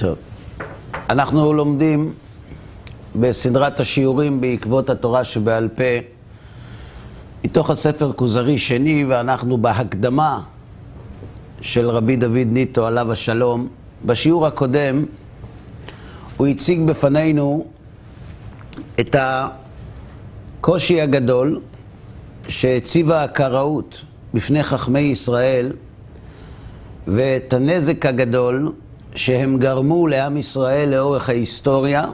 טוב. אנחנו לומדים בסדרת השיעורים בעקבות התורה שבעל פה, מתוך הספר כוזרי שני, ואנחנו בהקדמה של רבי דוד ניטו, עליו השלום. בשיעור הקודם הוא הציג בפנינו את הקושי הגדול שהציבה הקראות בפני חכמי ישראל ואת הנזק הגדול שהם גרמו לעם ישראל לאורך ההיסטוריה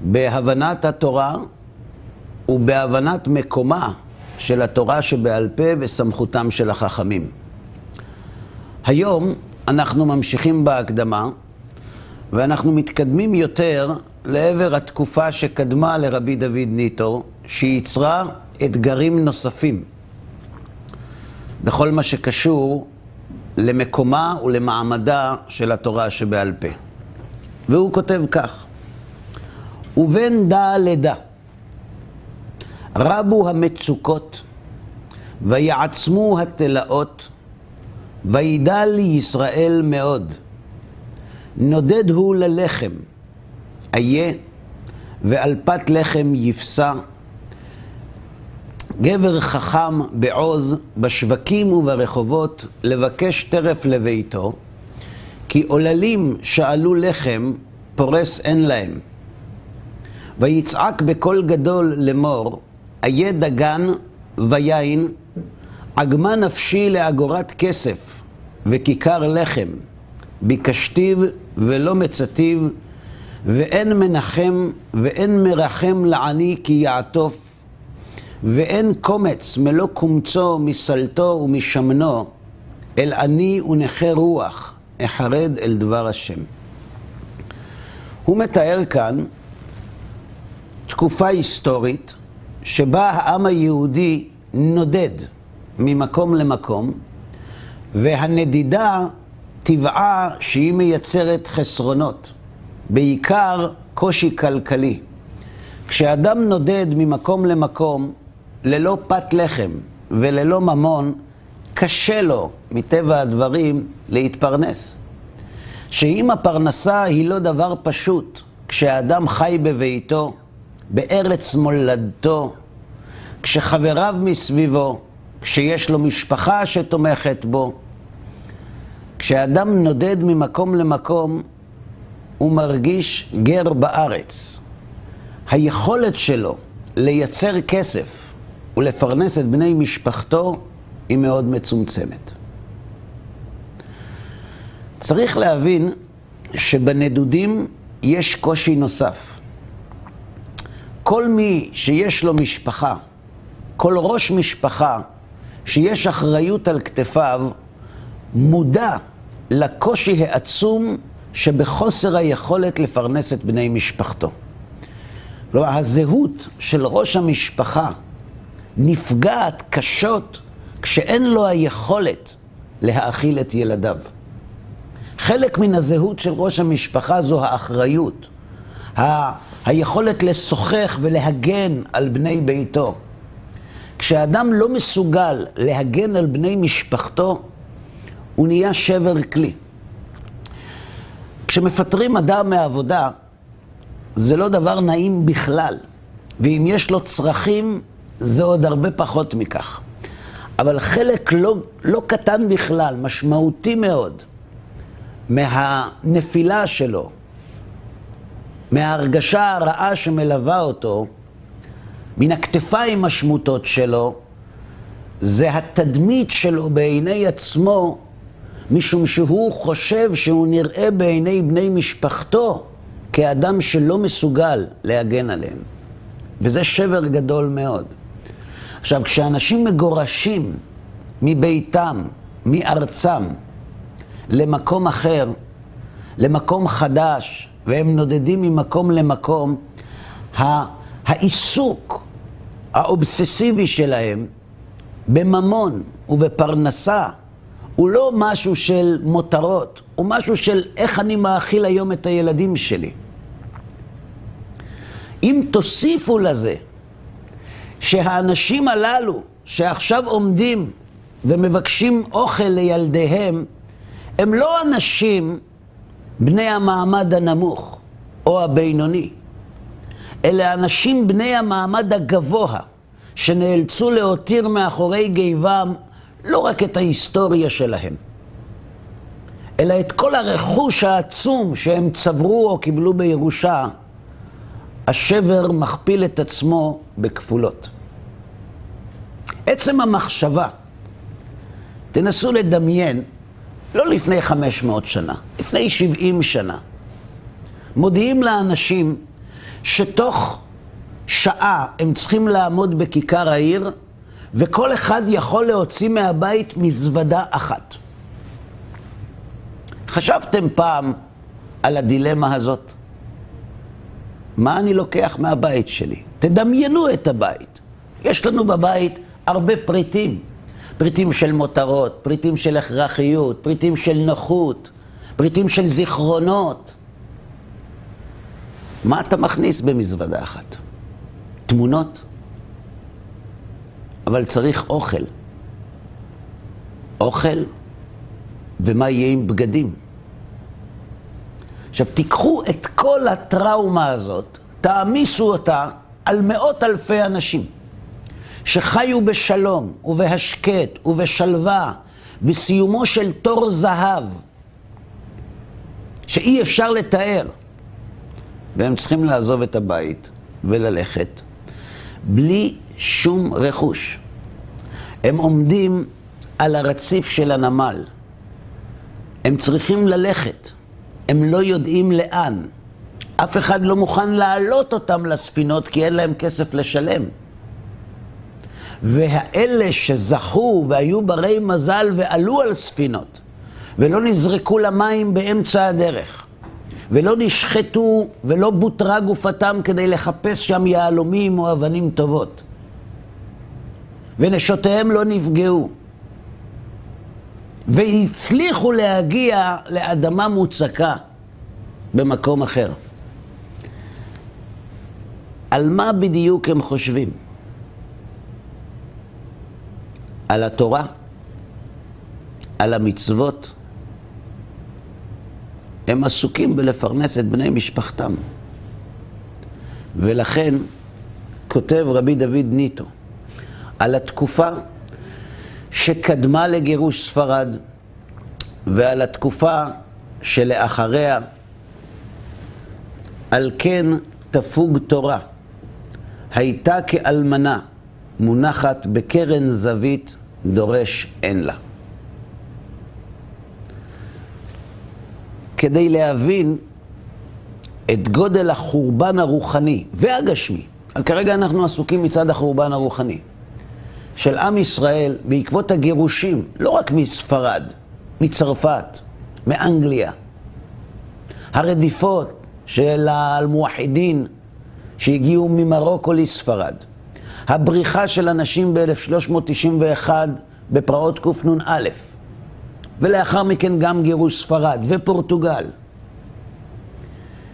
בהבנת התורה ובהבנת מקומה של התורה שבעל פה וסמכותם של החכמים. היום אנחנו ממשיכים בהקדמה ואנחנו מתקדמים יותר לעבר התקופה שקדמה לרבי דוד ניטו, שייצרה אתגרים נוספים בכל מה שקשור למקומה ולמעמדה של התורה שבעל פה. והוא כותב כך: ובין דא לדא רבו המצוקות ויעצמו התלאות וידע לי ישראל מאוד. נודד הוא ללחם, איה ועל פת לחם יפסע. גבר חכם בעוז בשווקים וברחובות לבקש טרף לביתו, כי עוללים שאלו לחם פורס אין להם. ויצעק בקול גדול לאמור, איה דגן ויין, עגמה נפשי לאגורת כסף וכיכר לחם, ביקשתיו ולא מצתיו, ואין מנחם ואין מרחם לעני כי יעטוף, ואין קומץ מלוא קומצו מסלתו ומשמנו, אל עני ונכה רוח, אחרד אל דבר השם. הוא מתאר כאן תקופה היסטורית שבה העם היהודי נודד ממקום למקום, והנדידה טבעה שהיא מייצרת חסרונות, בעיקר קושי כלכלי. כשאדם נודד ממקום למקום ללא פת לחם וללא ממון, קשה לו, מטבע הדברים, להתפרנס. שאם הפרנסה היא לא דבר פשוט, כשאדם חי בביתו, בארץ מולדתו, כשחבריו מסביבו, כשיש לו משפחה שתומכת בו, כשאדם נודד ממקום למקום, הוא מרגיש גר בארץ. היכולת שלו לייצר כסף ולפרנס את בני משפחתו היא מאוד מצומצמת. צריך להבין שבנדודים יש קושי נוסף. כל מי שיש לו משפחה, כל ראש משפחה שיש אחריות על כתפיו, מודע לקושי העצום שבחוסר היכולת לפרנס את בני משפחתו. כלומר, הזהות של ראש המשפחה נפגעת קשות כשאין לו היכולת להאכיל את ילדיו. חלק מן הזהות של ראש המשפחה זו האחריות, ה- היכולת לשוחח ולהגן על בני ביתו. כשאדם לא מסוגל להגן על בני משפחתו, הוא נהיה שבר כלי. כשמפטרים אדם מעבודה, זה לא דבר נעים בכלל. ואם יש לו צרכים, זה עוד הרבה פחות מכך. אבל חלק לא, לא קטן בכלל, משמעותי מאוד, מהנפילה שלו, מההרגשה הרעה שמלווה אותו, מן הכתפיים השמוטות שלו, זה התדמית שלו בעיני עצמו, משום שהוא חושב שהוא נראה בעיני בני משפחתו כאדם שלא מסוגל להגן עליהם. וזה שבר גדול מאוד. עכשיו, כשאנשים מגורשים מביתם, מארצם, למקום אחר, למקום חדש, והם נודדים ממקום למקום, העיסוק האובססיבי שלהם בממון ובפרנסה הוא לא משהו של מותרות, הוא משהו של איך אני מאכיל היום את הילדים שלי. אם תוסיפו לזה שהאנשים הללו שעכשיו עומדים ומבקשים אוכל לילדיהם, הם לא אנשים בני המעמד הנמוך או הבינוני. אלה אנשים בני המעמד הגבוה, שנאלצו להותיר מאחורי גיבם לא רק את ההיסטוריה שלהם, אלא את כל הרכוש העצום שהם צברו או קיבלו בירושה, השבר מכפיל את עצמו בכפולות. עצם המחשבה, תנסו לדמיין, לא לפני 500 שנה, לפני 70 שנה, מודיעים לאנשים שתוך שעה הם צריכים לעמוד בכיכר העיר, וכל אחד יכול להוציא מהבית מזוודה אחת. חשבתם פעם על הדילמה הזאת? מה אני לוקח מהבית שלי? תדמיינו את הבית. יש לנו בבית הרבה פריטים. פריטים של מותרות, פריטים של הכרחיות, פריטים של נוחות, פריטים של זיכרונות. מה אתה מכניס במזוודה אחת? תמונות? אבל צריך אוכל. אוכל, ומה יהיה עם בגדים? עכשיו, תיקחו את כל הטראומה הזאת, תעמיסו אותה על מאות אלפי אנשים שחיו בשלום ובהשקט ובשלווה בסיומו של תור זהב שאי אפשר לתאר. והם צריכים לעזוב את הבית וללכת בלי שום רכוש. הם עומדים על הרציף של הנמל. הם צריכים ללכת. הם לא יודעים לאן. אף אחד לא מוכן להעלות אותם לספינות כי אין להם כסף לשלם. והאלה שזכו והיו ברי מזל ועלו על ספינות ולא נזרקו למים באמצע הדרך ולא נשחטו ולא בוטרה גופתם כדי לחפש שם יהלומים או אבנים טובות ונשותיהם לא נפגעו והצליחו להגיע לאדמה מוצקה במקום אחר. על מה בדיוק הם חושבים? על התורה? על המצוות? הם עסוקים בלפרנס את בני משפחתם. ולכן כותב רבי דוד ניטו על התקופה שקדמה לגירוש ספרד ועל התקופה שלאחריה, על כן תפוג תורה, הייתה כאלמנה מונחת בקרן זווית, דורש אין לה. כדי להבין את גודל החורבן הרוחני והגשמי, כרגע אנחנו עסוקים מצד החורבן הרוחני. של עם ישראל בעקבות הגירושים, לא רק מספרד, מצרפת, מאנגליה. הרדיפות של האלמואחידין שהגיעו ממרוקו לספרד. הבריחה של אנשים ב-1391 בפרעות קנ"א. ולאחר מכן גם גירוש ספרד ופורטוגל.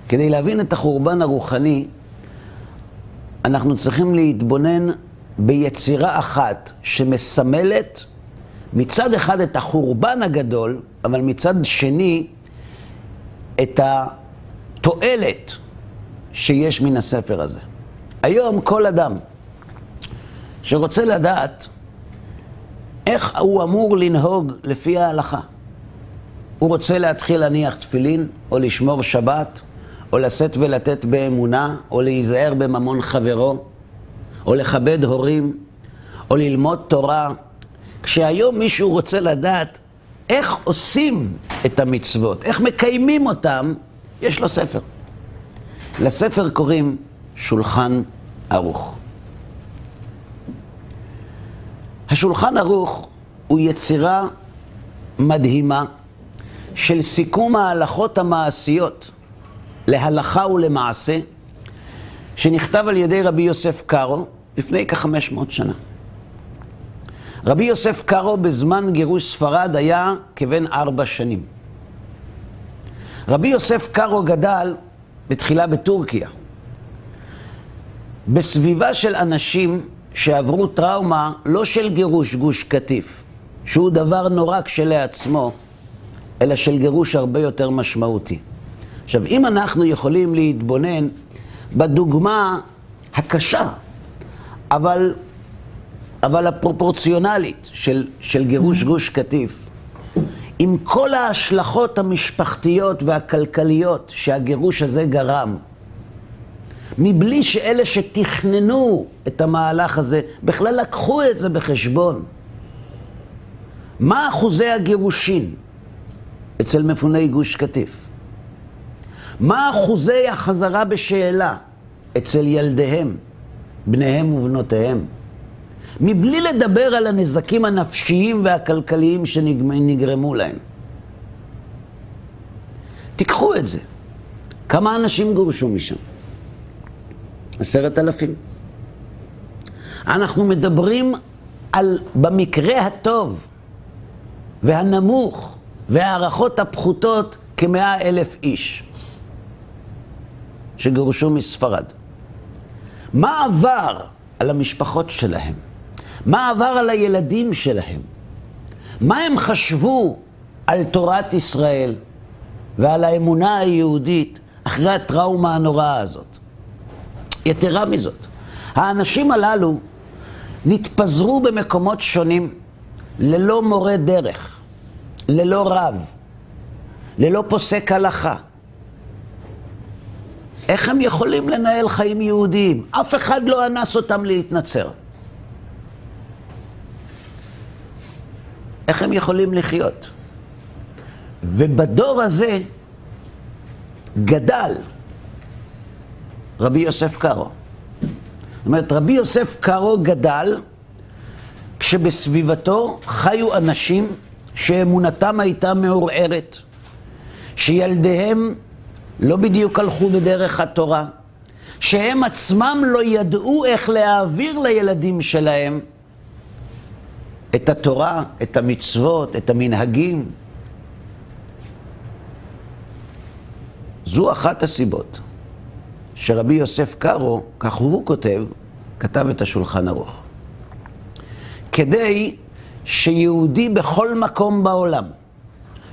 כדי להבין את החורבן הרוחני, אנחנו צריכים להתבונן ביצירה אחת שמסמלת מצד אחד את החורבן הגדול, אבל מצד שני את התועלת שיש מן הספר הזה. היום כל אדם שרוצה לדעת איך הוא אמור לנהוג לפי ההלכה, הוא רוצה להתחיל להניח תפילין, או לשמור שבת, או לשאת ולתת באמונה, או להיזהר בממון חברו, או לכבד הורים, או ללמוד תורה, כשהיום מישהו רוצה לדעת איך עושים את המצוות, איך מקיימים אותם, יש לו ספר. לספר קוראים שולחן ערוך. השולחן ערוך הוא יצירה מדהימה של סיכום ההלכות המעשיות להלכה ולמעשה, שנכתב על ידי רבי יוסף קארו לפני כחמש מאות שנה. רבי יוסף קארו בזמן גירוש ספרד היה כבן ארבע שנים. רבי יוסף קארו גדל בתחילה בטורקיה, בסביבה של אנשים שעברו טראומה לא של גירוש גוש קטיף, שהוא דבר נורא כשלעצמו, אלא של גירוש הרבה יותר משמעותי. עכשיו, אם אנחנו יכולים להתבונן בדוגמה הקשה, אבל, אבל הפרופורציונלית של, של גירוש גוש קטיף, עם כל ההשלכות המשפחתיות והכלכליות שהגירוש הזה גרם, מבלי שאלה שתכננו את המהלך הזה בכלל לקחו את זה בחשבון. מה אחוזי הגירושין אצל מפוני גוש קטיף? מה אחוזי החזרה בשאלה אצל ילדיהם, בניהם ובנותיהם? מבלי לדבר על הנזקים הנפשיים והכלכליים שנגרמו להם. תיקחו את זה. כמה אנשים גורשו משם? עשרת אלפים. אנחנו מדברים על, במקרה הטוב והנמוך וההערכות הפחותות, כמאה אלף איש שגורשו מספרד. מה עבר על המשפחות שלהם? מה עבר על הילדים שלהם? מה הם חשבו על תורת ישראל ועל האמונה היהודית אחרי הטראומה הנוראה הזאת? יתרה מזאת, האנשים הללו נתפזרו במקומות שונים ללא מורה דרך, ללא רב, ללא פוסק הלכה. איך הם יכולים לנהל חיים יהודיים? אף אחד לא אנס אותם להתנצר. איך הם יכולים לחיות? ובדור הזה גדל רבי יוסף קארו. זאת אומרת, רבי יוסף קארו גדל כשבסביבתו חיו אנשים שאמונתם הייתה מעורערת, שילדיהם לא בדיוק הלכו בדרך התורה, שהם עצמם לא ידעו איך להעביר לילדים שלהם את התורה, את המצוות, את המנהגים. זו אחת הסיבות שרבי יוסף קארו, כך הוא כותב, כתב את השולחן ערוך. כדי שיהודי בכל מקום בעולם,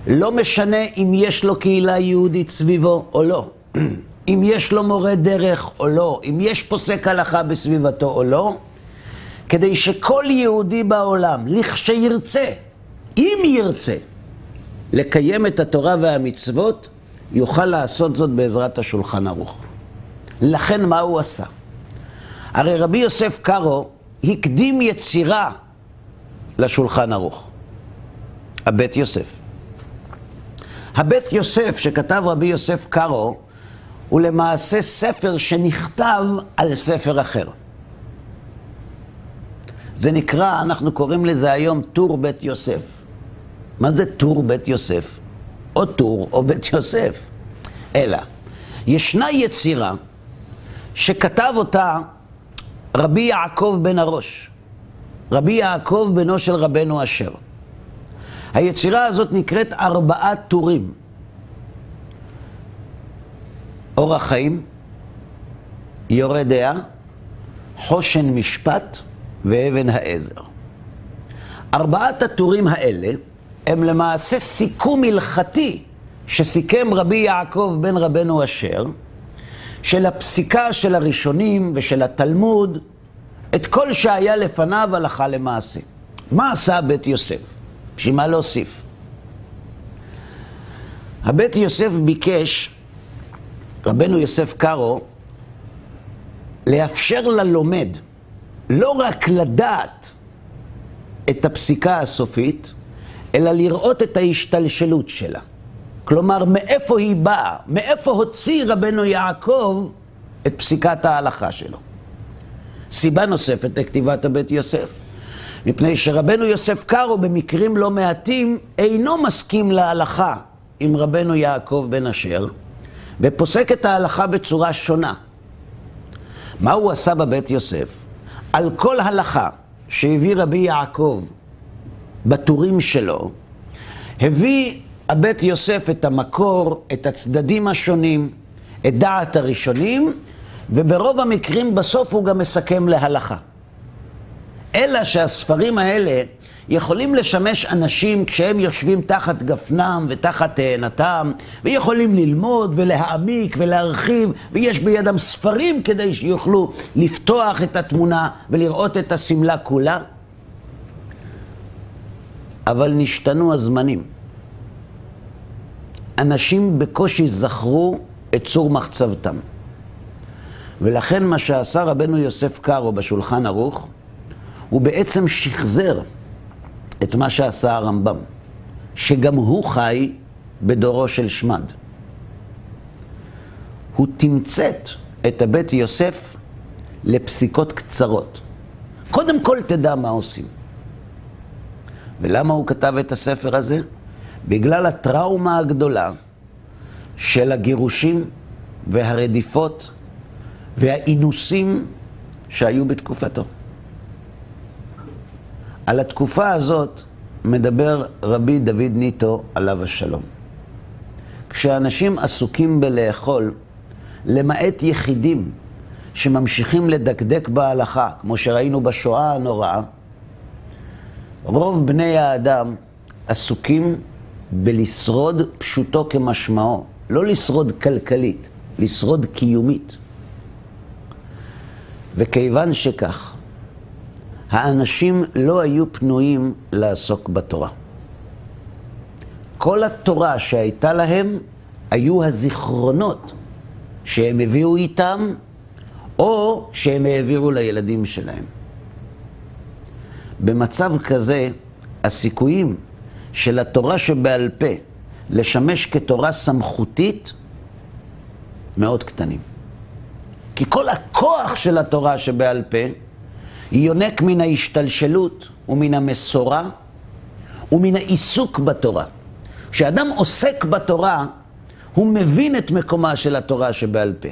לא משנה אם יש לו קהילה יהודית סביבו או לא, אם יש לו מורה דרך או לא, אם יש פוסק הלכה בסביבתו או לא, כדי שכל יהודי בעולם, לכשירצה, אם ירצה, לקיים את התורה והמצוות, יוכל לעשות זאת בעזרת השולחן ערוך. לכן מה הוא עשה? הרי רבי יוסף קארו הקדים יצירה לשולחן ערוך, הבית יוסף. הבית יוסף שכתב רבי יוסף קארו הוא למעשה ספר שנכתב על ספר אחר. זה נקרא, אנחנו קוראים לזה היום טור בית יוסף. מה זה טור בית יוסף? או טור או בית יוסף. אלא, ישנה יצירה שכתב אותה רבי יעקב בן הראש, רבי יעקב בנו של רבנו אשר. היצירה הזאת נקראת ארבעה טורים. אורח חיים, יורה דעה, חושן משפט ואבן העזר. ארבעת הטורים האלה הם למעשה סיכום הלכתי שסיכם רבי יעקב בן רבנו אשר, של הפסיקה של הראשונים ושל התלמוד, את כל שהיה לפניו הלכה למעשה. מה עשה בית יוסף? בשביל מה להוסיף? הבית יוסף ביקש, רבנו יוסף קארו, לאפשר ללומד לא רק לדעת את הפסיקה הסופית, אלא לראות את ההשתלשלות שלה. כלומר, מאיפה היא באה? מאיפה הוציא רבנו יעקב את פסיקת ההלכה שלו? סיבה נוספת לכתיבת הבית יוסף. מפני שרבנו יוסף קארו במקרים לא מעטים אינו מסכים להלכה עם רבנו יעקב בן אשר, ופוסק את ההלכה בצורה שונה. מה הוא עשה בבית יוסף? על כל הלכה שהביא רבי יעקב בטורים שלו, הביא הבית יוסף את המקור, את הצדדים השונים, את דעת הראשונים, וברוב המקרים בסוף הוא גם מסכם להלכה. אלא שהספרים האלה יכולים לשמש אנשים כשהם יושבים תחת גפנם ותחת תאנתם, ויכולים ללמוד ולהעמיק ולהרחיב, ויש בידם ספרים כדי שיוכלו לפתוח את התמונה ולראות את השמלה כולה. אבל נשתנו הזמנים. אנשים בקושי זכרו את צור מחצבתם. ולכן מה שעשה רבנו יוסף קארו בשולחן ערוך, הוא בעצם שחזר את מה שעשה הרמב"ם, שגם הוא חי בדורו של שמד. הוא תמצת את הבית יוסף לפסיקות קצרות. קודם כל תדע מה עושים. ולמה הוא כתב את הספר הזה? בגלל הטראומה הגדולה של הגירושים והרדיפות והאינוסים שהיו בתקופתו. על התקופה הזאת מדבר רבי דוד ניטו עליו השלום. כשאנשים עסוקים בלאכול, למעט יחידים שממשיכים לדקדק בהלכה, כמו שראינו בשואה הנוראה, רוב בני האדם עסוקים בלשרוד פשוטו כמשמעו, לא לשרוד כלכלית, לשרוד קיומית. וכיוון שכך, האנשים לא היו פנויים לעסוק בתורה. כל התורה שהייתה להם היו הזיכרונות שהם הביאו איתם, או שהם העבירו לילדים שלהם. במצב כזה, הסיכויים של התורה שבעל פה לשמש כתורה סמכותית מאוד קטנים. כי כל הכוח של התורה שבעל פה יונק מן ההשתלשלות ומן המסורה ומן העיסוק בתורה. כשאדם עוסק בתורה, הוא מבין את מקומה של התורה שבעל פה.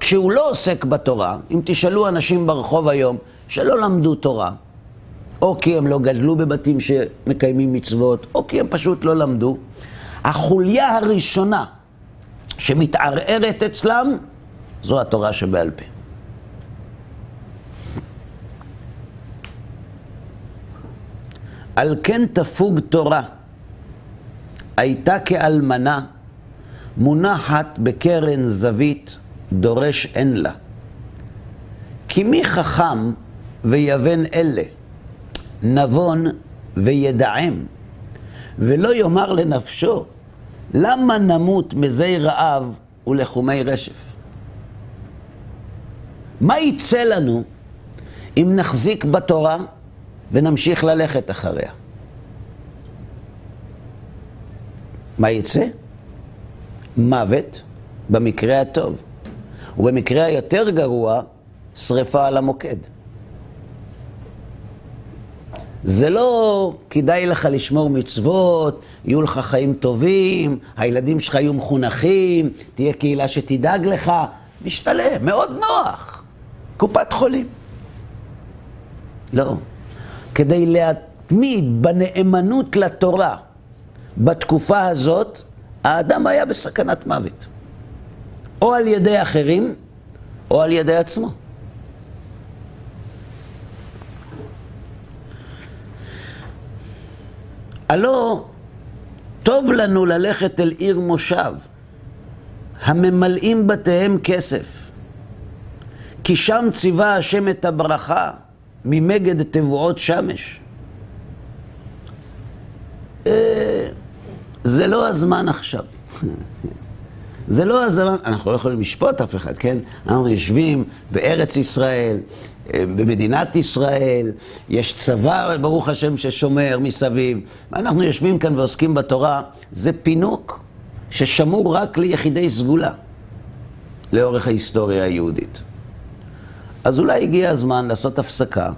כשהוא לא עוסק בתורה, אם תשאלו אנשים ברחוב היום שלא למדו תורה, או כי הם לא גדלו בבתים שמקיימים מצוות, או כי הם פשוט לא למדו, החוליה הראשונה שמתערערת אצלם זו התורה שבעל פה. על כן תפוג תורה, הייתה כאלמנה, מונחת בקרן זווית, דורש אין לה. כי מי חכם ויבן אלה, נבון וידעם, ולא יאמר לנפשו, למה נמות מזי רעב ולחומי רשף? מה יצא לנו אם נחזיק בתורה ונמשיך ללכת אחריה. מה יצא? מוות במקרה הטוב, ובמקרה היותר גרוע, שריפה על המוקד. זה לא כדאי לך לשמור מצוות, יהיו לך חיים טובים, הילדים שלך יהיו מחונכים, תהיה קהילה שתדאג לך, משתלם, מאוד נוח. קופת חולים. לא. כדי להתמיד בנאמנות לתורה בתקופה הזאת, האדם היה בסכנת מוות. או על ידי אחרים, או על ידי עצמו. הלא טוב לנו ללכת אל עיר מושב, הממלאים בתיהם כסף, כי שם ציווה השם את הברכה, ממגד תבואות שמש. אה, זה לא הזמן עכשיו. זה לא הזמן, אנחנו לא יכולים לשפוט אף אחד, כן? אנחנו יושבים בארץ ישראל, אה, במדינת ישראל, יש צבא, ברוך השם, ששומר מסביב. אנחנו יושבים כאן ועוסקים בתורה, זה פינוק ששמור רק ליחידי סגולה לאורך ההיסטוריה היהודית. אז אולי הגיע הזמן לעשות הפסקה.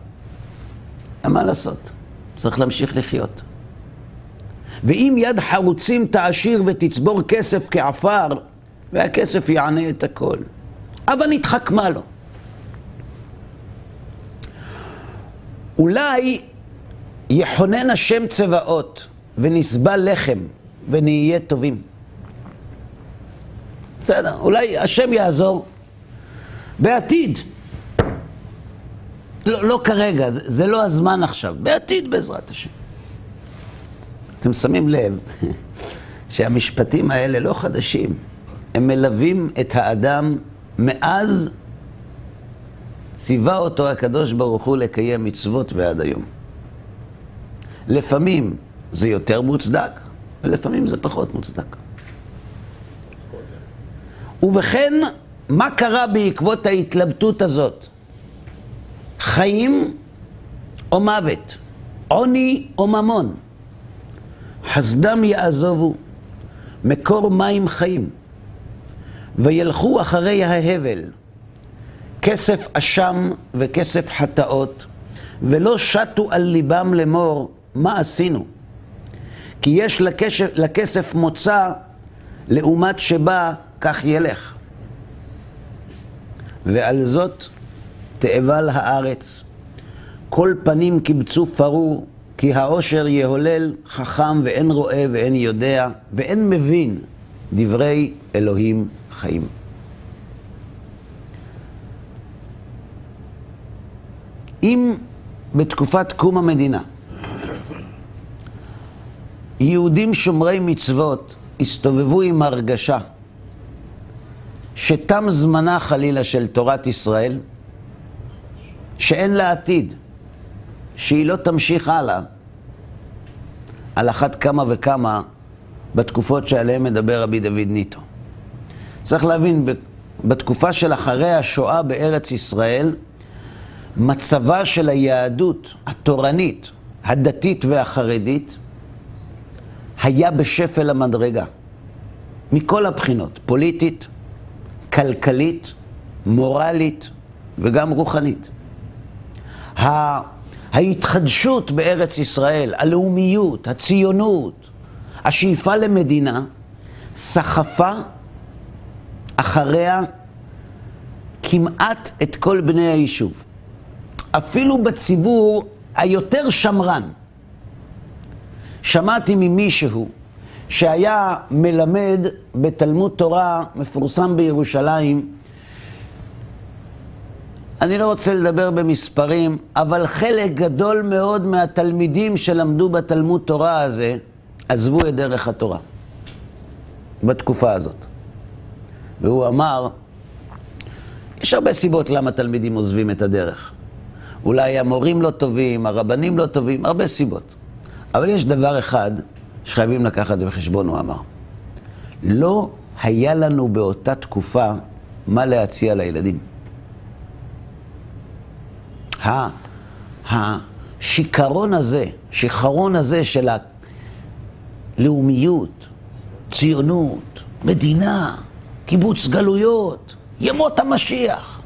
מה לעשות? צריך להמשיך לחיות. ואם יד חרוצים תעשיר ותצבור כסף כעפר, והכסף יענה את הכל. אבל נתחכמה לו. אולי יחונן השם צבאות ונסבל לחם ונהיה טובים. בסדר, אולי השם יעזור בעתיד. לא, לא כרגע, זה, זה לא הזמן עכשיו, בעתיד בעזרת השם. אתם שמים לב שהמשפטים האלה לא חדשים, הם מלווים את האדם מאז ציווה אותו הקדוש ברוך הוא לקיים מצוות ועד היום. לפעמים זה יותר מוצדק, ולפעמים זה פחות מוצדק. ובכן, מה קרה בעקבות ההתלבטות הזאת? חיים או מוות? עוני או ממון? חסדם יעזובו, מקור מים חיים, וילכו אחרי ההבל, כסף אשם וכסף חטאות, ולא שטו על ליבם לאמור, מה עשינו? כי יש לכסף, לכסף מוצא, לעומת שבא, כך ילך. ועל זאת תאבל הארץ, כל פנים קיבצו פרור, כי העושר יהולל חכם ואין רואה ואין יודע ואין מבין דברי אלוהים חיים. אם בתקופת קום המדינה יהודים שומרי מצוות הסתובבו עם הרגשה שתם זמנה חלילה של תורת ישראל, שאין לה עתיד, שהיא לא תמשיך הלאה, על אחת כמה וכמה בתקופות שעליהן מדבר רבי דוד ניטו. צריך להבין, בתקופה של אחרי השואה בארץ ישראל, מצבה של היהדות התורנית, הדתית והחרדית, היה בשפל המדרגה. מכל הבחינות, פוליטית, כלכלית, מורלית וגם רוחנית. ההתחדשות בארץ ישראל, הלאומיות, הציונות, השאיפה למדינה, סחפה אחריה כמעט את כל בני היישוב. אפילו בציבור היותר שמרן. שמעתי ממישהו שהיה מלמד בתלמוד תורה מפורסם בירושלים, אני לא רוצה לדבר במספרים, אבל חלק גדול מאוד מהתלמידים שלמדו בתלמוד תורה הזה עזבו את דרך התורה בתקופה הזאת. והוא אמר, יש הרבה סיבות למה תלמידים עוזבים את הדרך. אולי המורים לא טובים, הרבנים לא טובים, הרבה סיבות. אבל יש דבר אחד שחייבים לקחת בחשבון, הוא אמר. לא היה לנו באותה תקופה מה להציע לילדים. השיכרון הזה, שיכרון הזה של הלאומיות, ציונות, מדינה, קיבוץ גלויות, ימות המשיח,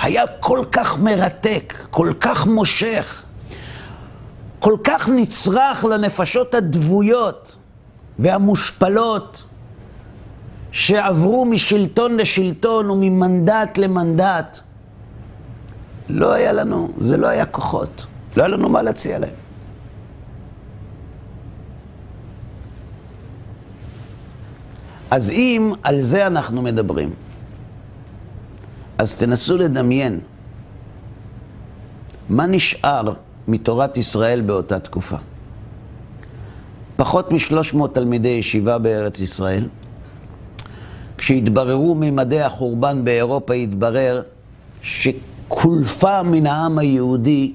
היה כל כך מרתק, כל כך מושך. כל כך נצרך לנפשות הדבויות והמושפלות שעברו משלטון לשלטון וממנדט למנדט. לא היה לנו, זה לא היה כוחות, לא היה לנו מה להציע להם. אז אם על זה אנחנו מדברים, אז תנסו לדמיין מה נשאר מתורת ישראל באותה תקופה. פחות משלוש מאות תלמידי ישיבה בארץ ישראל. כשהתבררו ממדי החורבן באירופה, התברר שקולפה מן העם היהודי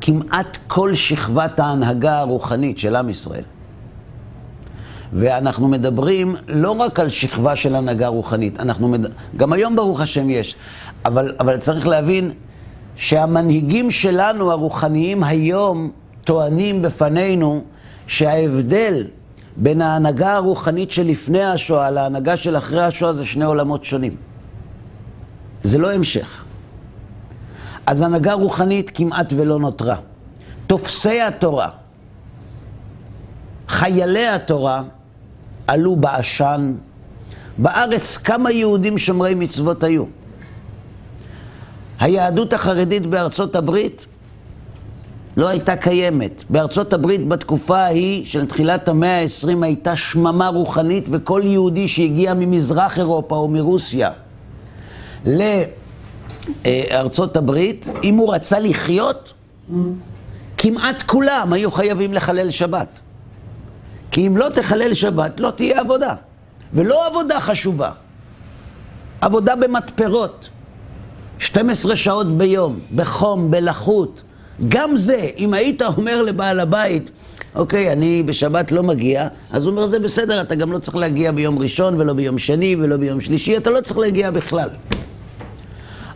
כמעט כל שכבת ההנהגה הרוחנית של עם ישראל. ואנחנו מדברים לא רק על שכבה של הנהגה רוחנית, אנחנו מד... גם היום ברוך השם יש, אבל, אבל צריך להבין שהמנהיגים שלנו, הרוחניים היום, טוענים בפנינו שההבדל בין ההנהגה הרוחנית שלפני השואה להנהגה של אחרי השואה זה שני עולמות שונים. זה לא המשך. אז הנהגה רוחנית כמעט ולא נותרה. תופסי התורה, חיילי התורה, עלו בעשן. בארץ כמה יהודים שומרי מצוות היו? היהדות החרדית בארצות הברית לא הייתה קיימת. בארצות הברית בתקופה ההיא של תחילת המאה ה-20 הייתה שממה רוחנית וכל יהודי שהגיע ממזרח אירופה או מרוסיה אה, ארצות הברית, אם הוא רצה לחיות, כמעט כולם היו חייבים לחלל שבת. כי אם לא תחלל שבת, לא תהיה עבודה. ולא עבודה חשובה, עבודה במתפרות, 12 שעות ביום, בחום, בלחות. גם זה, אם היית אומר לבעל הבית, אוקיי, אני בשבת לא מגיע, אז הוא אומר, זה בסדר, אתה גם לא צריך להגיע ביום ראשון ולא ביום שני ולא ביום שלישי, אתה לא צריך להגיע בכלל.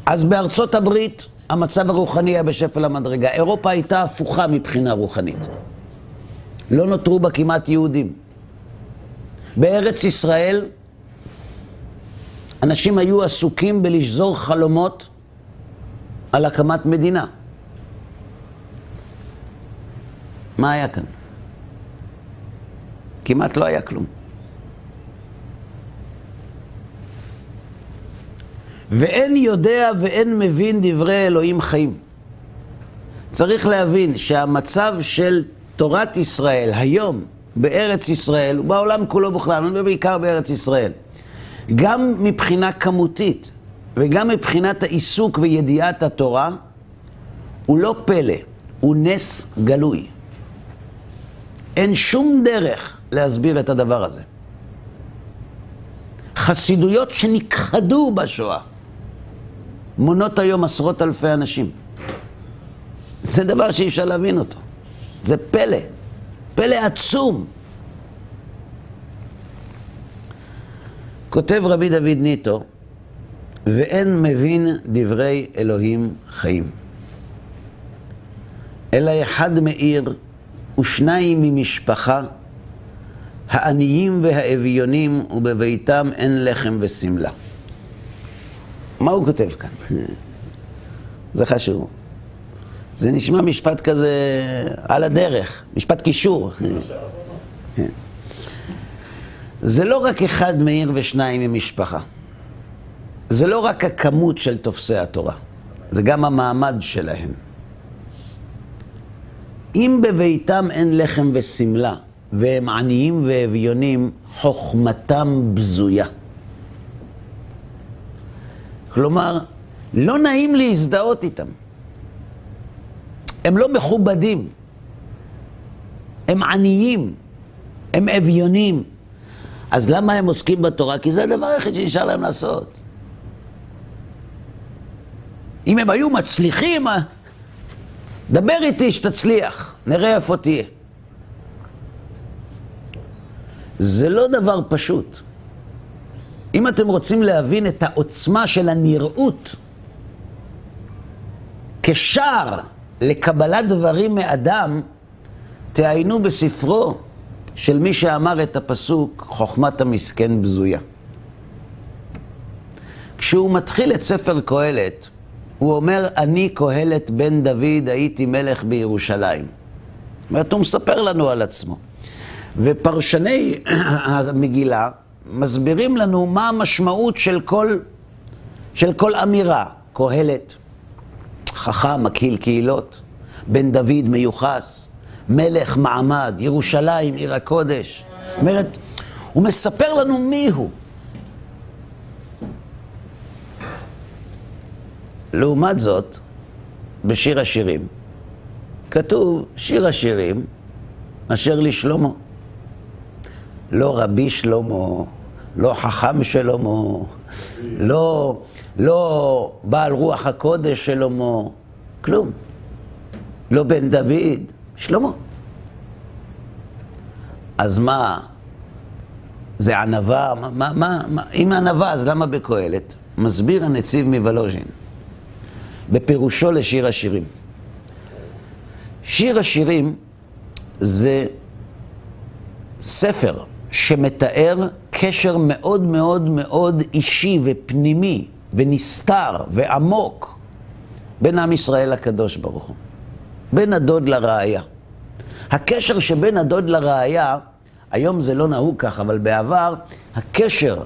אז בארצות הברית המצב הרוחני היה בשפל המדרגה. אירופה הייתה הפוכה מבחינה רוחנית. לא נותרו בה כמעט יהודים. בארץ ישראל אנשים היו עסוקים בלשזור חלומות על הקמת מדינה. מה היה כאן? כמעט לא היה כלום. ואין יודע ואין מבין דברי אלוהים חיים. צריך להבין שהמצב של תורת ישראל היום בארץ ישראל, ובעולם כולו בכלל, ובעיקר בארץ ישראל, גם מבחינה כמותית וגם מבחינת העיסוק וידיעת התורה, הוא לא פלא, הוא נס גלוי. אין שום דרך להסביר את הדבר הזה. חסידויות שנכחדו בשואה מונות היום עשרות אלפי אנשים. זה דבר שאי אפשר להבין אותו. זה פלא, פלא עצום. כותב רבי דוד ניטו, ואין מבין דברי אלוהים חיים. אלא אחד מעיר ושניים ממשפחה, העניים והאביונים, ובביתם אין לחם ושמלה. מה הוא כותב כאן? זה חשוב. זה נשמע משפט כזה על הדרך, משפט קישור. כן. זה לא רק אחד מעיר ושניים ממשפחה. זה לא רק הכמות של תופסי התורה, זה גם המעמד שלהם. אם בביתם אין לחם ושמלה, והם עניים ואביונים, חוכמתם בזויה. כלומר, לא נעים להזדהות איתם. הם לא מכובדים, הם עניים, הם אביונים. אז למה הם עוסקים בתורה? כי זה הדבר היחיד שנשאר להם לעשות. אם הם היו מצליחים, אה, דבר איתי שתצליח, נראה איפה תהיה. זה לא דבר פשוט. אם אתם רוצים להבין את העוצמה של הנראות כשער לקבלת דברים מאדם, תעיינו בספרו של מי שאמר את הפסוק, חוכמת המסכן בזויה. כשהוא מתחיל את ספר קהלת, הוא אומר, אני קהלת בן דוד, הייתי מלך בירושלים. זאת אומרת, הוא מספר לנו על עצמו. ופרשני המגילה מסבירים לנו מה המשמעות של כל, של כל אמירה. קהלת, חכם, מקהיל קהילות, בן דוד מיוחס, מלך מעמד, ירושלים, עיר הקודש. זאת אומרת, הוא מספר לנו מי הוא. לעומת זאת, בשיר השירים, כתוב שיר השירים אשר לשלמה. לא רבי שלמה, לא חכם שלמה, לא, לא בעל רוח הקודש שלמה, כלום. לא בן דוד, שלמה. אז מה, זה ענווה? מה, מה, מה, אם ענווה, אז למה בקהלת? מסביר הנציב מוולוז'ין, בפירושו לשיר השירים. שיר השירים זה ספר שמתאר קשר מאוד מאוד מאוד אישי ופנימי ונסתר ועמוק בין עם ישראל לקדוש ברוך הוא, בין הדוד לראיה. הקשר שבין הדוד לראיה, היום זה לא נהוג כך, אבל בעבר, הקשר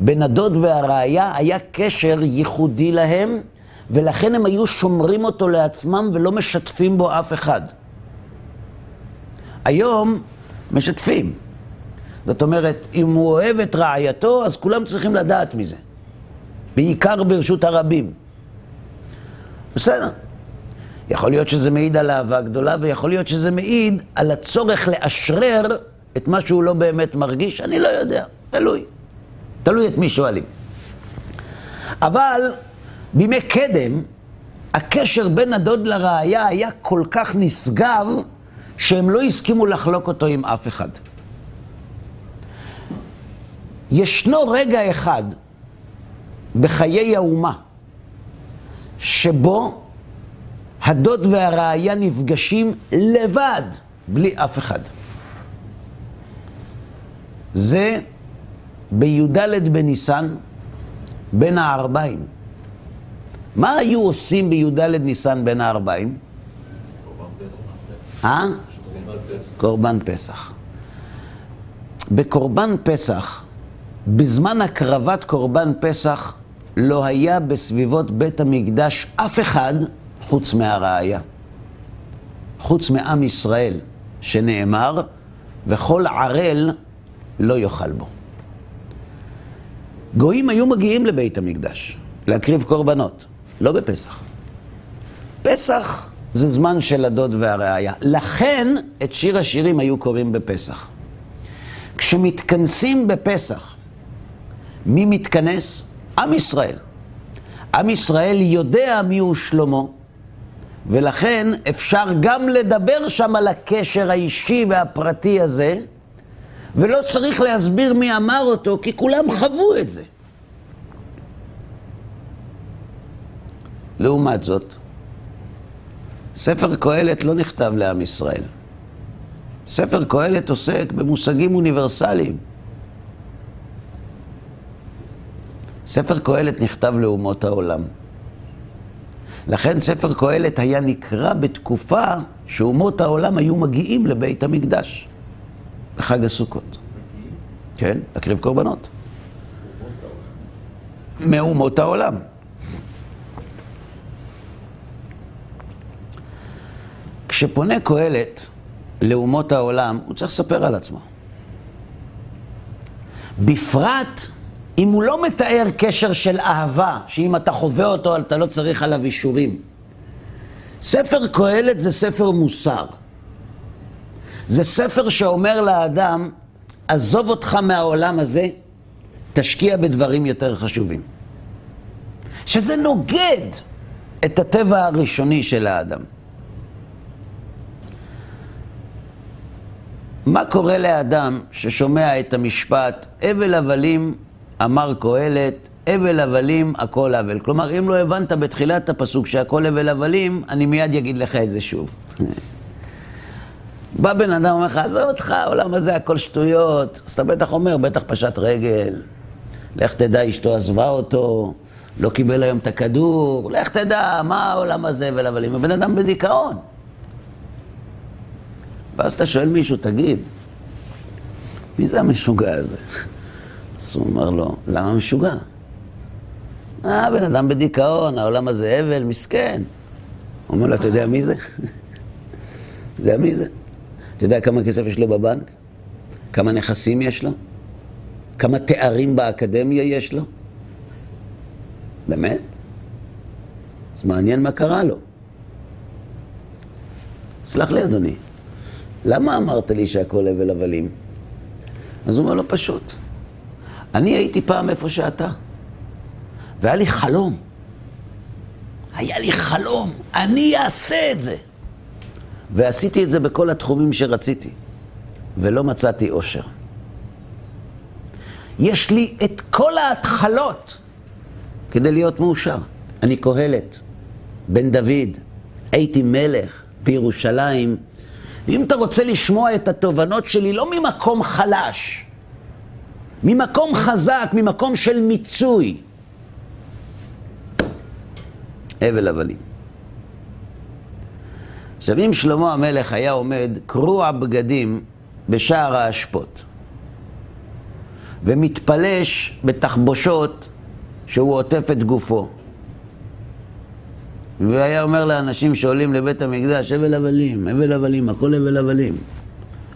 בין הדוד והראיה היה קשר ייחודי להם, ולכן הם היו שומרים אותו לעצמם ולא משתפים בו אף אחד. היום משתפים. זאת אומרת, אם הוא אוהב את רעייתו, אז כולם צריכים לדעת מזה. בעיקר ברשות הרבים. בסדר. יכול להיות שזה מעיד על אהבה גדולה, ויכול להיות שזה מעיד על הצורך לאשרר את מה שהוא לא באמת מרגיש, אני לא יודע, תלוי. תלוי את מי שואלים. אבל בימי קדם, הקשר בין הדוד לראיה היה כל כך נשגב, שהם לא הסכימו לחלוק אותו עם אף אחד. ישנו רגע אחד בחיי האומה, שבו הדוד והראיה נפגשים לבד, בלי אף אחד. זה בי"ד בניסן, בין הערביים. מה היו עושים בי"ד ניסן בין הערביים? אה? קורבן פסח. בקורבן פסח, בזמן הקרבת קורבן פסח, לא היה בסביבות בית המקדש אף אחד חוץ מהראיה. חוץ מעם ישראל, שנאמר, וכל ערל לא יאכל בו. גויים היו מגיעים לבית המקדש להקריב קורבנות, לא בפסח. פסח זה זמן של הדוד והראיה. לכן את שיר השירים היו קוראים בפסח. כשמתכנסים בפסח, מי מתכנס? עם ישראל. עם ישראל יודע מיהו שלמה, ולכן אפשר גם לדבר שם על הקשר האישי והפרטי הזה, ולא צריך להסביר מי אמר אותו, כי כולם חוו את זה. לעומת זאת, ספר קהלת לא נכתב לעם ישראל. ספר קהלת עוסק במושגים אוניברסליים. ספר קהלת נכתב לאומות העולם. לכן ספר קהלת היה נקרא בתקופה שאומות העולם היו מגיעים לבית המקדש, בחג הסוכות. כן, להקריב קורבנות. מאומות העולם. כשפונה קהלת לאומות העולם, הוא צריך לספר על עצמו. בפרט אם הוא לא מתאר קשר של אהבה, שאם אתה חווה אותו אתה לא צריך עליו אישורים. ספר קהלת זה ספר מוסר. זה ספר שאומר לאדם, עזוב אותך מהעולם הזה, תשקיע בדברים יותר חשובים. שזה נוגד את הטבע הראשוני של האדם. מה קורה לאדם ששומע את המשפט, הבל הבלים אמר קהלת, הבל הבלים הכל הבל. כלומר, אם לא הבנת בתחילת הפסוק שהכל הבל הבלים, אני מיד אגיד לך את זה שוב. בא בן אדם ואומר לך, עזוב אותך, העולם הזה הכל שטויות. אז אתה בטח אומר, בטח פשט רגל, לך תדע, אשתו עזבה אותו, לא קיבל היום את הכדור, לך תדע, מה העולם הזה ולבלים. הבן אדם בדיכאון. ואז אתה שואל מישהו, תגיד, מי זה המשוגע הזה? אז הוא אומר לו, למה משוגע? אה, בן אדם בדיכאון, העולם הזה אבל, מסכן. הוא אומר לו, אתה יודע מי זה? אתה יודע מי זה? אתה יודע כמה כסף יש לו בבנק? כמה נכסים יש לו? כמה תארים באקדמיה יש לו? באמת? אז מעניין מה קרה לו. סלח לי, אדוני, למה אמרת לי שהכל הבל הבלים? אז הוא אומר לו, פשוט. אני הייתי פעם איפה שאתה, והיה לי חלום. היה לי חלום, אני אעשה את זה. ועשיתי את זה בכל התחומים שרציתי, ולא מצאתי אושר. יש לי את כל ההתחלות כדי להיות מאושר. אני קהלת, בן דוד, הייתי מלך בירושלים. ואם אתה רוצה לשמוע את התובנות שלי, לא ממקום חלש, ממקום חזק, ממקום של מיצוי. הבל הבלים. עכשיו, אם שלמה המלך היה עומד קרוע בגדים בשער האשפות, ומתפלש בתחבושות שהוא עוטף את גופו, והיה אומר לאנשים שעולים לבית המקדש, הבל הבלים, הבל הבלים, הכל הבל הבלים.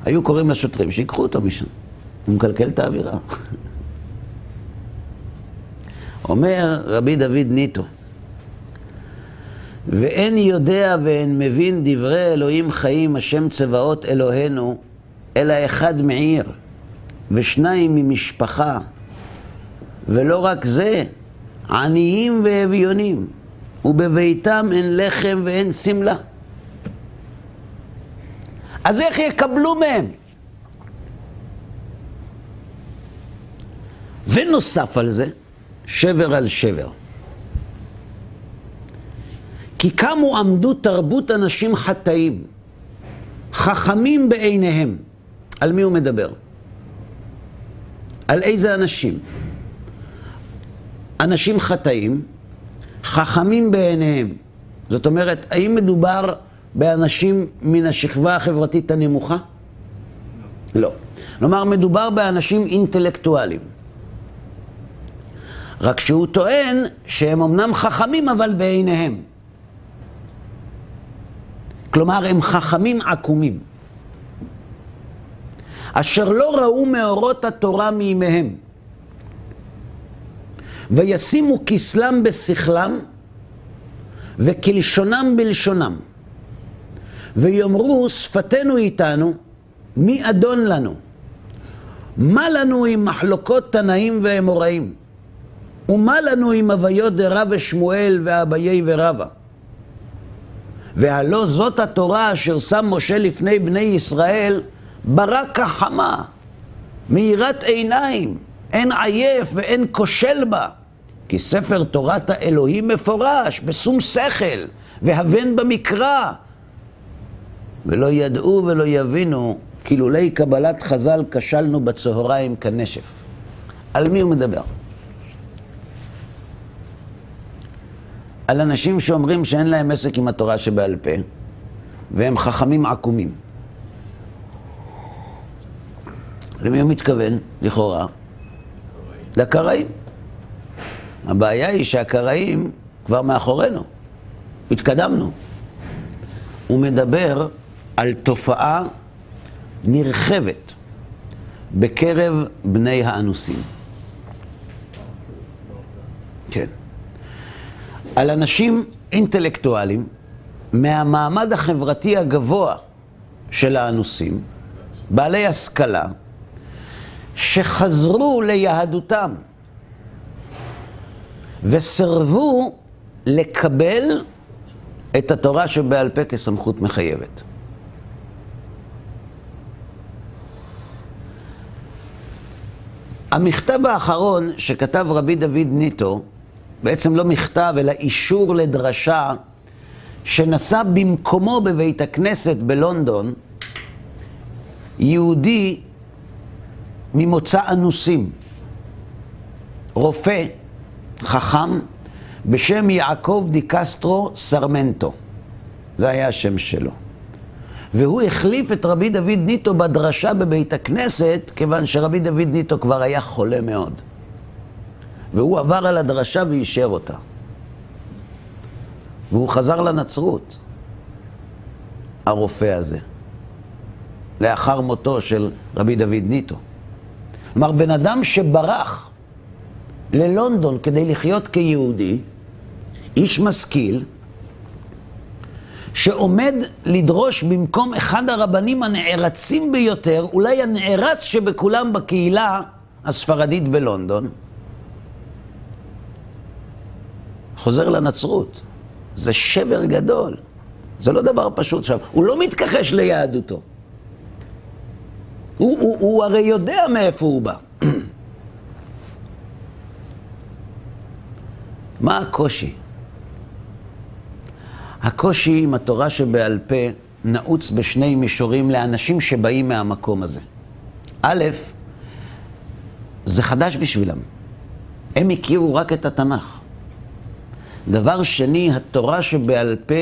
היו קוראים לשוטרים, שיקחו אותו משם. הוא מקלקל את האווירה. אומר רבי דוד ניטו, ואין יודע ואין מבין דברי אלוהים חיים, השם צבאות אלוהינו, אלא אחד מעיר, ושניים ממשפחה. ולא רק זה, עניים ואביונים, ובביתם אין לחם ואין שמלה. אז איך יקבלו מהם? ונוסף על זה, שבר על שבר. כי קמו עמדו תרבות אנשים חטאים, חכמים בעיניהם. על מי הוא מדבר? על איזה אנשים? אנשים חטאים, חכמים בעיניהם. זאת אומרת, האם מדובר באנשים מן השכבה החברתית הנמוכה? לא. כלומר, מדובר באנשים אינטלקטואלים. רק שהוא טוען שהם אמנם חכמים, אבל בעיניהם. כלומר, הם חכמים עקומים, אשר לא ראו מאורות התורה מימיהם, וישימו כסלם בשכלם, וכלשונם בלשונם, ויאמרו שפתנו איתנו, מי אדון לנו? מה לנו עם מחלוקות תנאים ואמוראים? ומה לנו עם הוויות דרע ושמואל ואביי ורבא? והלא זאת התורה אשר שם משה לפני בני ישראל, ברק החמה, מאירת עיניים, אין עייף ואין כושל בה. כי ספר תורת האלוהים מפורש, בשום שכל, והבן במקרא. ולא ידעו ולא יבינו, כי לולי קבלת חז"ל כשלנו בצהריים כנשף. על מי הוא מדבר? על אנשים שאומרים שאין להם עסק עם התורה שבעל פה, והם חכמים עקומים. למי הוא מתכוון, לכאורה? לקראים. הבעיה היא שהקראים כבר מאחורינו, התקדמנו. הוא מדבר על תופעה נרחבת בקרב בני האנוסים. כן. על אנשים אינטלקטואלים מהמעמד החברתי הגבוה של האנוסים, בעלי השכלה, שחזרו ליהדותם וסרבו לקבל את התורה שבעל פה כסמכות מחייבת. המכתב האחרון שכתב רבי דוד ניטו בעצם לא מכתב, אלא אישור לדרשה שנשא במקומו בבית הכנסת בלונדון יהודי ממוצא אנוסים, רופא, חכם, בשם יעקב די קסטרו סרמנטו. זה היה השם שלו. והוא החליף את רבי דוד ניטו בדרשה בבית הכנסת, כיוון שרבי דוד ניטו כבר היה חולה מאוד. והוא עבר על הדרשה ואישר אותה. והוא חזר לנצרות, הרופא הזה, לאחר מותו של רבי דוד ניטו. כלומר, בן אדם שברח ללונדון כדי לחיות כיהודי, איש משכיל, שעומד לדרוש במקום אחד הרבנים הנערצים ביותר, אולי הנערץ שבכולם בקהילה הספרדית בלונדון, חוזר לנצרות. זה שבר גדול. זה לא דבר פשוט. עכשיו, הוא לא מתכחש ליהדותו. הוא, הוא, הוא הרי יודע מאיפה הוא בא. מה הקושי? הקושי עם התורה שבעל פה נעוץ בשני מישורים לאנשים שבאים מהמקום הזה. א', זה חדש בשבילם. הם הכירו רק את התנ"ך. דבר שני, התורה שבעל פה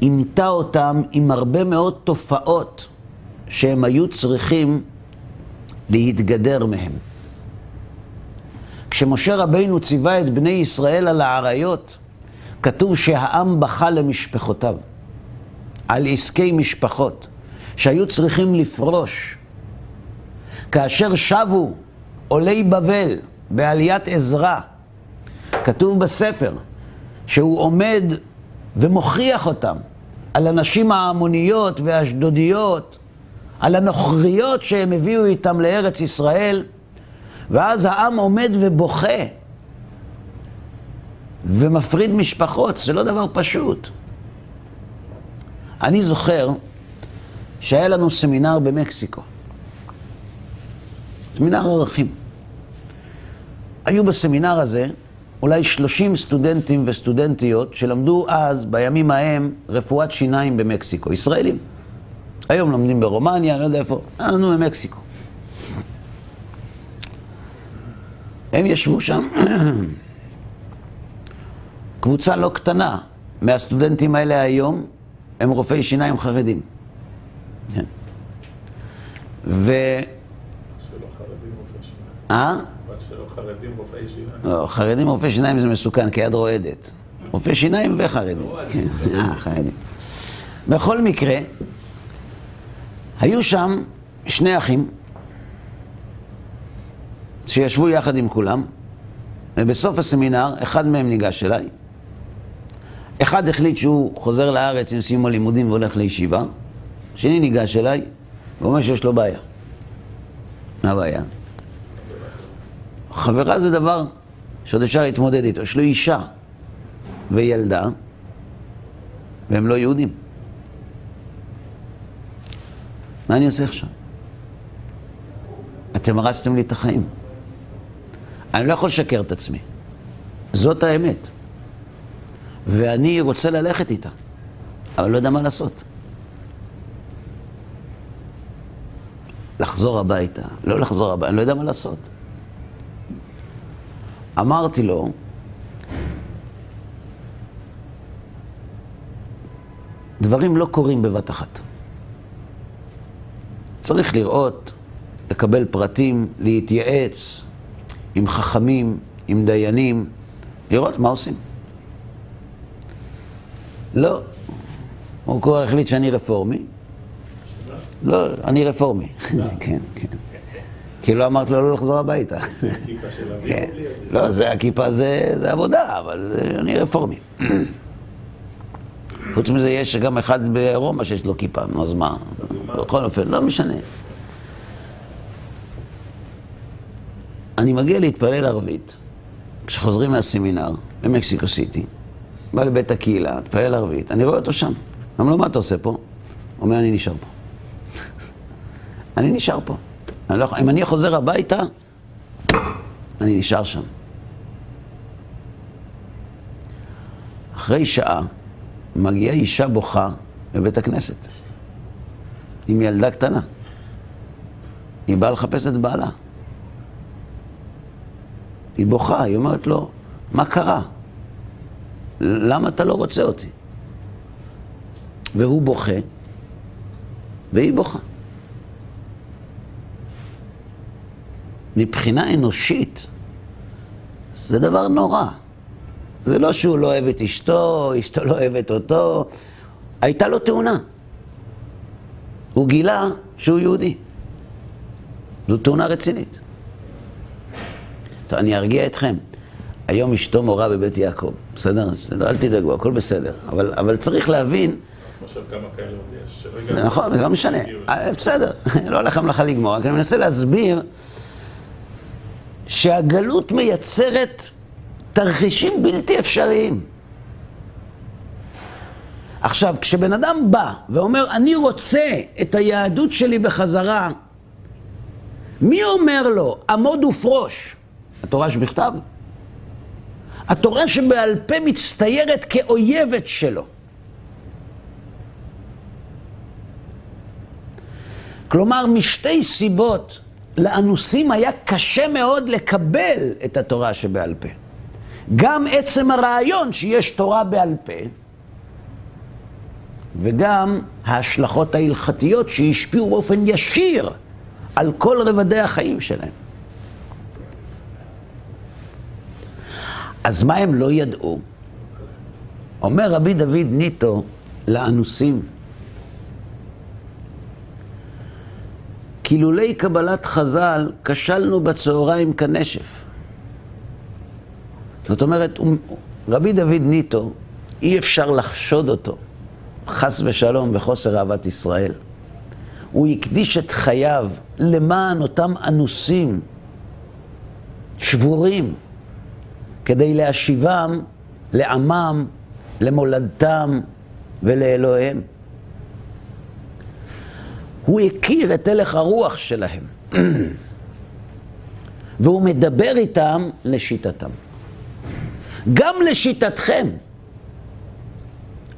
עינתה אותם עם הרבה מאוד תופעות שהם היו צריכים להתגדר מהם. כשמשה רבינו ציווה את בני ישראל על האריות, כתוב שהעם בכה למשפחותיו, על עסקי משפחות, שהיו צריכים לפרוש. כאשר שבו עולי בבל בעליית עזרא, כתוב בספר שהוא עומד ומוכיח אותם על הנשים העמוניות והאשדודיות, על הנוכריות שהם הביאו איתם לארץ ישראל, ואז העם עומד ובוכה ומפריד משפחות, זה לא דבר פשוט. אני זוכר שהיה לנו סמינר במקסיקו, סמינר ערכים. היו בסמינר הזה אולי 30 סטודנטים וסטודנטיות שלמדו אז, בימים ההם, רפואת שיניים במקסיקו, ישראלים. היום לומדים ברומניה, אני לא יודע איפה, היה לנו במקסיקו. הם ישבו שם, קבוצה לא קטנה מהסטודנטים האלה היום הם רופאי שיניים חרדים. כן. ו... שלא חרדים רופאי שיניים. אה? חרדים רופאי שיניים. לא, חרדים רופאי שיניים זה מסוכן, כי יד רועדת. רופאי שיניים וחרדים. כן, אה, חרדים. בכל מקרה, היו שם שני אחים שישבו יחד עם כולם, ובסוף הסמינר אחד מהם ניגש אליי. אחד החליט שהוא חוזר לארץ עם סיום הלימודים והולך לישיבה, השני ניגש אליי ואומר שיש לו בעיה. מה הבעיה? חברה זה דבר שעוד אפשר להתמודד איתו. יש לו אישה וילדה, והם לא יהודים. מה אני עושה עכשיו? אתם הרסתם לי את החיים. אני לא יכול לשקר את עצמי. זאת האמת. ואני רוצה ללכת איתה, אבל לא יודע מה לעשות. לחזור הביתה, לא לחזור הביתה, אני לא יודע מה לעשות. אמרתי לו, דברים לא קורים בבת אחת. צריך לראות, לקבל פרטים, להתייעץ עם חכמים, עם דיינים, לראות מה עושים. לא. הוא כבר החליט שאני רפורמי. לא, אני רפורמי. כן, כן. כי לא אמרת לו לא לחזור הביתה. כיפה של אבי כן. או בלי אבי? לא, זה הכיפה זה עבודה, אבל אני רפורמי. חוץ מזה, יש גם אחד ברומא שיש לו כיפה, נו, אז מה? בכל אופן, לא משנה. אני מגיע להתפלל ערבית, כשחוזרים מהסמינר במקסיקו סיטי, בא לבית הקהילה, התפלל ערבית, אני רואה אותו שם. אמר לו, מה אתה עושה פה? הוא אומר, אני נשאר פה. אני נשאר פה. אני לא, אם אני חוזר הביתה, אני נשאר שם. אחרי שעה מגיעה אישה בוכה לבית הכנסת עם ילדה קטנה. היא באה לחפש את בעלה. היא בוכה, היא אומרת לו, מה קרה? למה אתה לא רוצה אותי? והוא בוכה, והיא בוכה. מבחינה אנושית, זה דבר נורא. זה לא שהוא לא אוהב את אשתו, אשתו לא אוהבת אותו. הייתה לו תאונה. הוא גילה שהוא יהודי. זו תאונה רצינית. טוב, אני ארגיע אתכם. היום אשתו מורה בבית יעקב, בסדר? אל תדאגו, הכל בסדר. אבל, אבל צריך להבין, עכשיו כמה כאלה עוד יש. נכון, זה לא משנה. אה, בסדר, לא הולך המלאכה לגמור, רק אני מנסה להסביר שהגלות מייצרת תרחישים בלתי אפשריים. עכשיו, כשבן אדם בא ואומר, אני רוצה את היהדות שלי בחזרה, מי אומר לו, עמוד ופרוש? התורה שבכתב? התורה שבעל פה מצטיירת כאויבת שלו. כלומר, משתי סיבות לאנוסים היה קשה מאוד לקבל את התורה שבעל פה. גם עצם הרעיון שיש תורה בעל פה, וגם ההשלכות ההלכתיות שהשפיעו באופן ישיר על כל רבדי החיים שלהם. אז מה הם לא ידעו? אומר רבי דוד ניטו לאנוסים, כי לולי קבלת חז"ל, כשלנו בצהריים כנשף. זאת אומרת, רבי דוד ניטו, אי אפשר לחשוד אותו, חס ושלום, בחוסר אהבת ישראל. הוא הקדיש את חייו למען אותם אנוסים, שבורים, כדי להשיבם לעמם, למולדתם ולאלוהיהם. הוא הכיר את הלך הרוח שלהם, והוא מדבר איתם לשיטתם. גם לשיטתכם,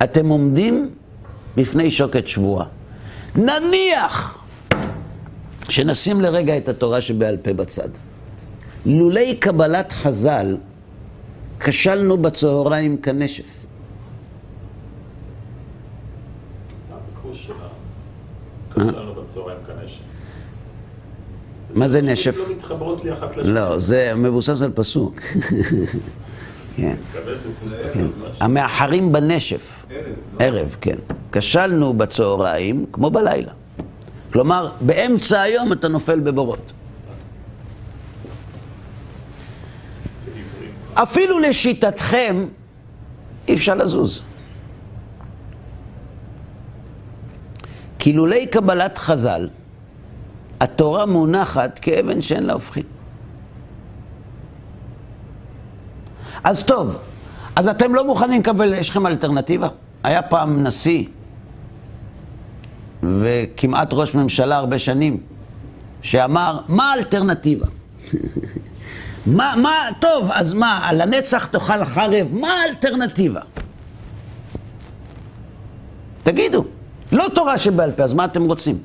אתם עומדים בפני שוקת שבועה. נניח שנשים לרגע את התורה שבעל פה בצד. לולי קבלת חז"ל, כשלנו בצהריים כנשף. הביקוש שלה, קשה לנו בצהריים כנשף. מה זה נשף? לא מתחברות לי אחת לשנייה. לא, זה מבוסס על פסוק. כן. משהו. המאחרים בנשף. ערב, כן. כשלנו בצהריים כמו בלילה. כלומר, באמצע היום אתה נופל בבורות. אפילו לשיטתכם אי אפשר לזוז. כי לולי קבלת חז"ל, התורה מונחת כאבן שאין לה הופכין. אז טוב, אז אתם לא מוכנים לקבל, יש לכם אלטרנטיבה? היה פעם נשיא וכמעט ראש ממשלה הרבה שנים, שאמר, מה האלטרנטיבה? מה, מה, טוב, אז מה, על הנצח תאכל חרב, מה האלטרנטיבה? תגידו, לא תורה שבעל פה, אז מה אתם רוצים?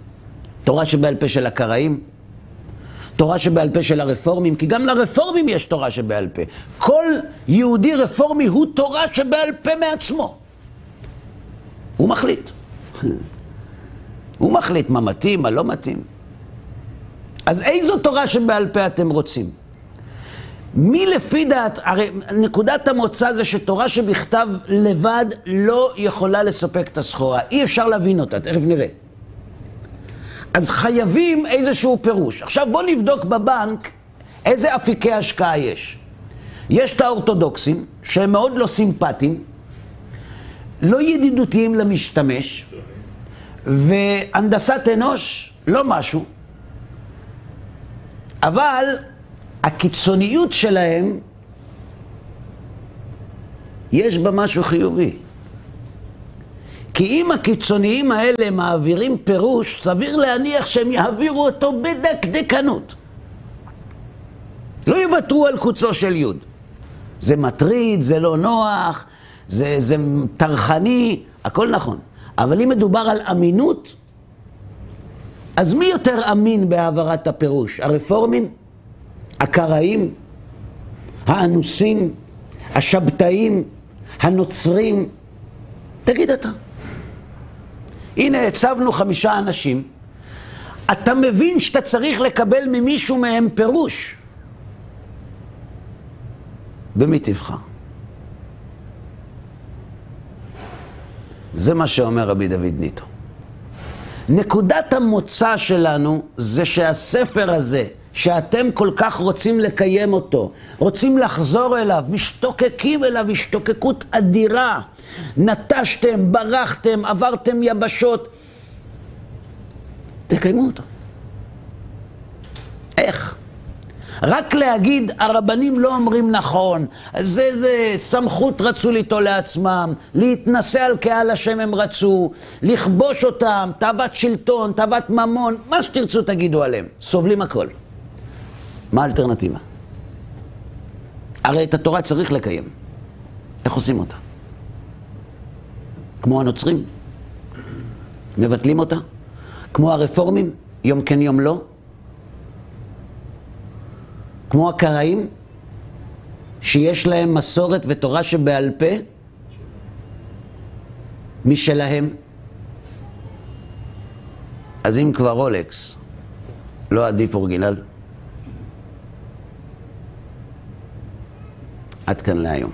תורה שבעל פה של הקראים? תורה שבעל פה של הרפורמים? כי גם לרפורמים יש תורה שבעל פה. כל יהודי רפורמי הוא תורה שבעל פה מעצמו. הוא מחליט. הוא מחליט מה מתאים, מה לא מתאים. אז איזו תורה שבעל פה אתם רוצים? מי לפי דעת, הרי נקודת המוצא זה שתורה שבכתב לבד לא יכולה לספק את הסחורה. אי אפשר להבין אותה, תכף נראה. אז חייבים איזשהו פירוש. עכשיו בואו נבדוק בבנק איזה אפיקי השקעה יש. יש את האורתודוקסים, שהם מאוד לא סימפטיים, לא ידידותיים למשתמש, והנדסת אנוש, לא משהו. אבל הקיצוניות שלהם, יש בה משהו חיובי. כי אם הקיצוניים האלה מעבירים פירוש, סביר להניח שהם יעבירו אותו בדקדקנות. לא יוותרו על קוצו של יוד. זה מטריד, זה לא נוח, זה, זה טרחני, הכל נכון. אבל אם מדובר על אמינות, אז מי יותר אמין בהעברת הפירוש? הרפורמים? הקראים? האנוסים? השבתאים? הנוצרים? תגיד אתה. הנה, הצבנו חמישה אנשים. אתה מבין שאתה צריך לקבל ממישהו מהם פירוש. במי תבחר? זה מה שאומר רבי דוד ניטו. נקודת המוצא שלנו זה שהספר הזה, שאתם כל כך רוצים לקיים אותו, רוצים לחזור אליו, משתוקקים אליו השתוקקות אדירה. נטשתם, ברחתם, עברתם יבשות. תקיימו אותו. איך? רק להגיד, הרבנים לא אומרים נכון, זה, זה סמכות רצו ליטול לעצמם, להתנשא על קהל השם הם רצו, לכבוש אותם, תאוות שלטון, תאוות ממון, מה שתרצו תגידו עליהם, סובלים הכל. מה האלטרנטיבה? הרי את התורה צריך לקיים. איך עושים אותה? כמו הנוצרים? מבטלים אותה? כמו הרפורמים? יום כן יום לא? כמו הקראים, שיש להם מסורת ותורה שבעל פה, משלהם. אז אם כבר רולקס, לא עדיף אורגינל? أتكلنا يوم.